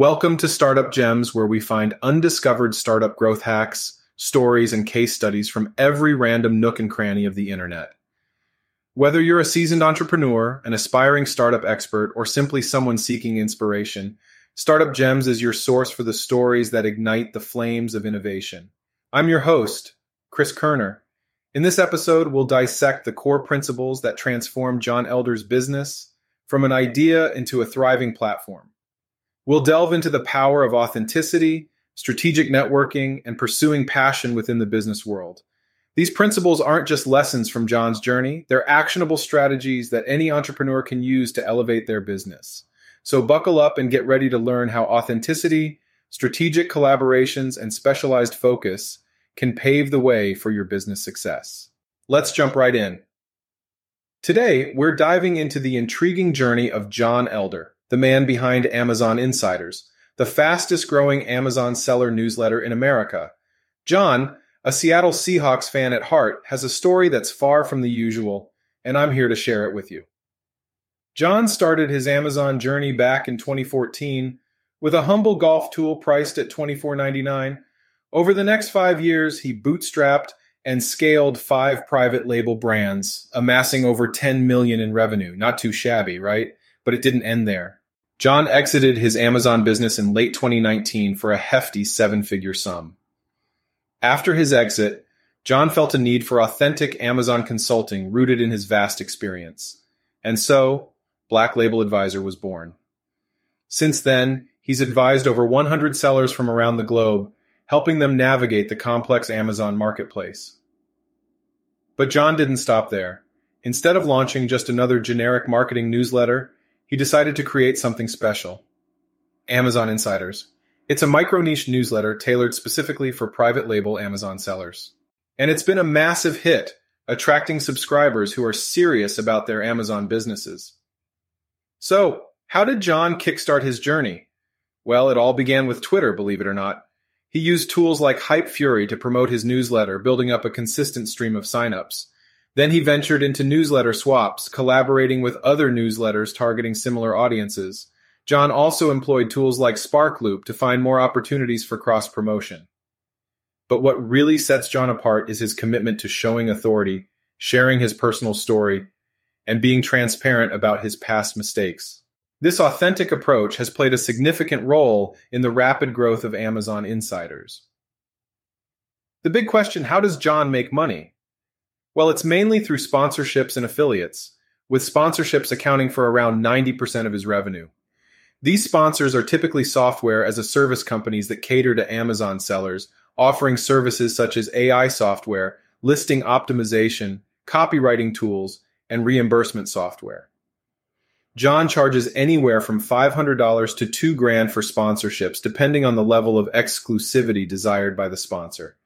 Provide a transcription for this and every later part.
Welcome to Startup Gems, where we find undiscovered startup growth hacks, stories, and case studies from every random nook and cranny of the internet. Whether you're a seasoned entrepreneur, an aspiring startup expert, or simply someone seeking inspiration, Startup Gems is your source for the stories that ignite the flames of innovation. I'm your host, Chris Koerner. In this episode, we'll dissect the core principles that transform Jon Elder's business from an idea into a thriving platform. We'll delve into the power of authenticity, strategic networking, and pursuing passion within the business world. These principles aren't just lessons from Jon's journey, they're actionable strategies that any entrepreneur can use to elevate their business. So buckle up and get ready to learn how authenticity, strategic collaborations, and specialized focus can pave the way for your business success. Let's jump right in. Today, we're diving into the intriguing journey of Jon Elder, the man behind Amazon Insiders, the fastest growing Amazon seller newsletter in America. Jon, a Seattle Seahawks fan at heart, has a story that's far from the usual, and I'm here to share it with you. Jon started his Amazon journey back in 2014 with a humble golf tool priced at $24.99. Over the next five years, he bootstrapped and scaled five private label brands, amassing over 10 million in revenue. Not too shabby, right? But it didn't end there. Jon exited his Amazon business in late 2019 for a hefty seven figure sum. After his exit, Jon felt a need for authentic Amazon consulting rooted in his vast experience. And so, Black Label Advisor was born. Since then, he's advised over 100 sellers from around the globe, helping them navigate the complex Amazon marketplace. But Jon didn't stop there. Instead of launching just another generic marketing newsletter, he decided to create something special. Amazon Insiders. It's a micro niche newsletter tailored specifically for private label Amazon sellers. And it's been a massive hit, attracting subscribers who are serious about their Amazon businesses. So, how did Jon kickstart his journey? Well, it all began with Twitter, believe it or not. He used tools like Hypefury to promote his newsletter, building up a consistent stream of signups. Then he ventured into newsletter swaps, collaborating with other newsletters targeting similar audiences. Jon also employed tools like Sparkloop to find more opportunities for cross promotion. But what really sets Jon apart is his commitment to showing authority, sharing his personal story, and being transparent about his past mistakes. This authentic approach has played a significant role in the rapid growth of Amazon insiders. The big question how does Jon make money? Well, it's mainly through sponsorships and affiliates, with sponsorships accounting for around 90% of his revenue. These sponsors are typically software as a service companies that cater to Amazon sellers, offering services such as AI software, listing optimization, copywriting tools, and reimbursement software. Jon charges anywhere from $500 to 2 grand for sponsorships depending on the level of exclusivity desired by the sponsor.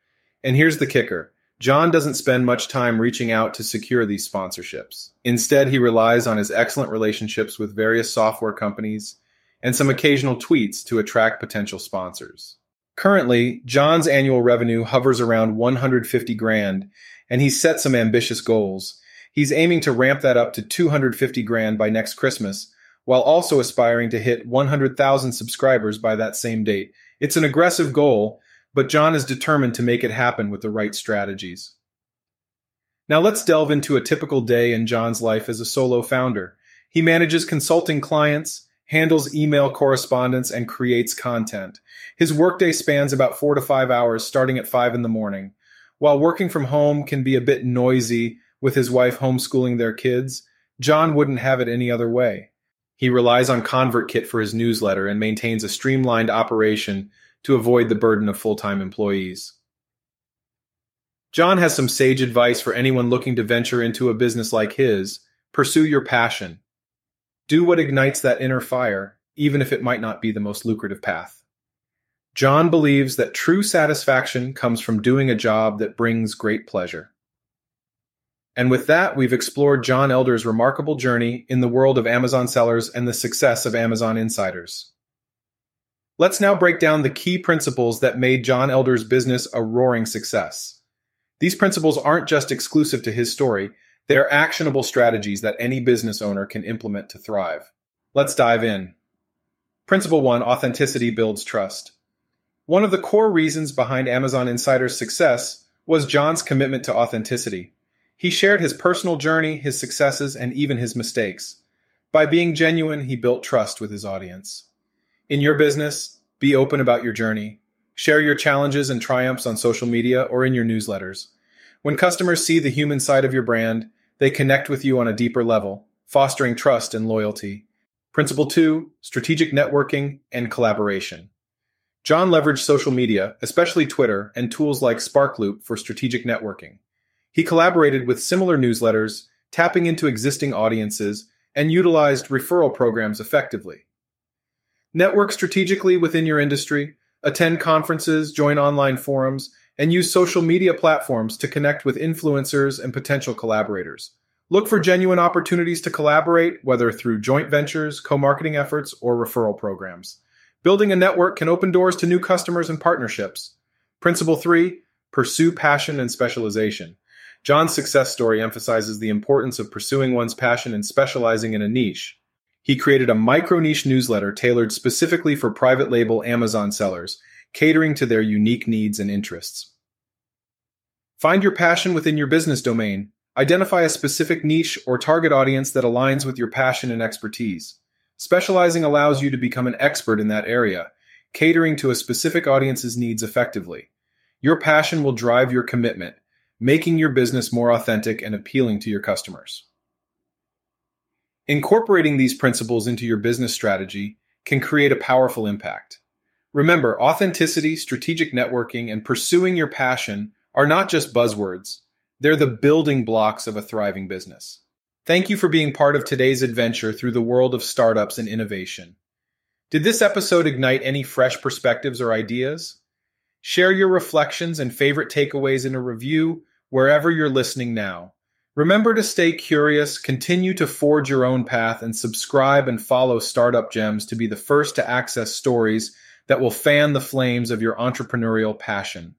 And here's the kicker. Jon doesn't spend much time reaching out to secure these sponsorships. Instead, he relies on his excellent relationships with various software companies and some occasional tweets to attract potential sponsors. Currently, Jon's annual revenue hovers around 150 grand, and he's set some ambitious goals. He's aiming to ramp that up to 250 grand by next Christmas, while also aspiring to hit 100,000 subscribers by that same date. It's an aggressive goal, but Jon is determined to make it happen with the right strategies. Now let's delve into a typical day in Jon's life as a solo founder. He manages consulting clients, handles email correspondence, and creates content. His workday spans about four to five hours, starting at five in the morning. While working from home can be a bit noisy with his wife homeschooling their kids, Jon wouldn't have it any other way. He relies on ConvertKit for his newsletter and maintains a streamlined operation to avoid the burden of full time employees. Jon has some sage advice for anyone looking to venture into a business like his pursue your passion. Do what ignites that inner fire, even if it might not be the most lucrative path. Jon believes that true satisfaction comes from doing a job that brings great pleasure. And with that, we've explored Jon Elder's remarkable journey in the world of Amazon sellers and the success of Amazon insiders. Let's now break down the key principles that made Jon Elder's business a roaring success. These principles aren't just exclusive to his story, they are actionable strategies that any business owner can implement to thrive. Let's dive in. Principle 1 Authenticity builds trust. One of the core reasons behind Amazon Insider's success was Jon's commitment to authenticity. He shared his personal journey, his successes, and even his mistakes. By being genuine, he built trust with his audience. In your business, be open about your journey. Share your challenges and triumphs on social media or in your newsletters. When customers see the human side of your brand, they connect with you on a deeper level, fostering trust and loyalty. Principle two, strategic networking and collaboration. Jon leveraged social media, especially Twitter, and tools like Sparkloop for strategic networking. He collaborated with similar newsletters, tapping into existing audiences, and utilized referral programs effectively. Network strategically within your industry, attend conferences, join online forums, and use social media platforms to connect with influencers and potential collaborators. Look for genuine opportunities to collaborate, whether through joint ventures, co marketing efforts, or referral programs. Building a network can open doors to new customers and partnerships. Principle three pursue passion and specialization. Jon's success story emphasizes the importance of pursuing one's passion and specializing in a niche. He created a micro niche newsletter tailored specifically for private label Amazon sellers, catering to their unique needs and interests. Find your passion within your business domain Identify a specific niche or target audience that aligns with your passion and expertise. Specializing allows you to become an expert in that area, catering to a specific audience's needs effectively. Your passion will drive your commitment, making your business more authentic and appealing to your customers. Incorporating these principles into your business strategy can create a powerful impact. Remember, authenticity, strategic networking, and pursuing your passion are not just buzzwords. They're the building blocks of a thriving business. Thank you for being part of today's adventure through the world of startups and innovation. Did this episode ignite any fresh perspectives or ideas? Share your reflections and favorite takeaways in a review wherever you're listening now. Remember to stay curious, continue to forge your own path, and subscribe and follow Startup Gems to be the first to access stories that will fan the flames of your entrepreneurial passion.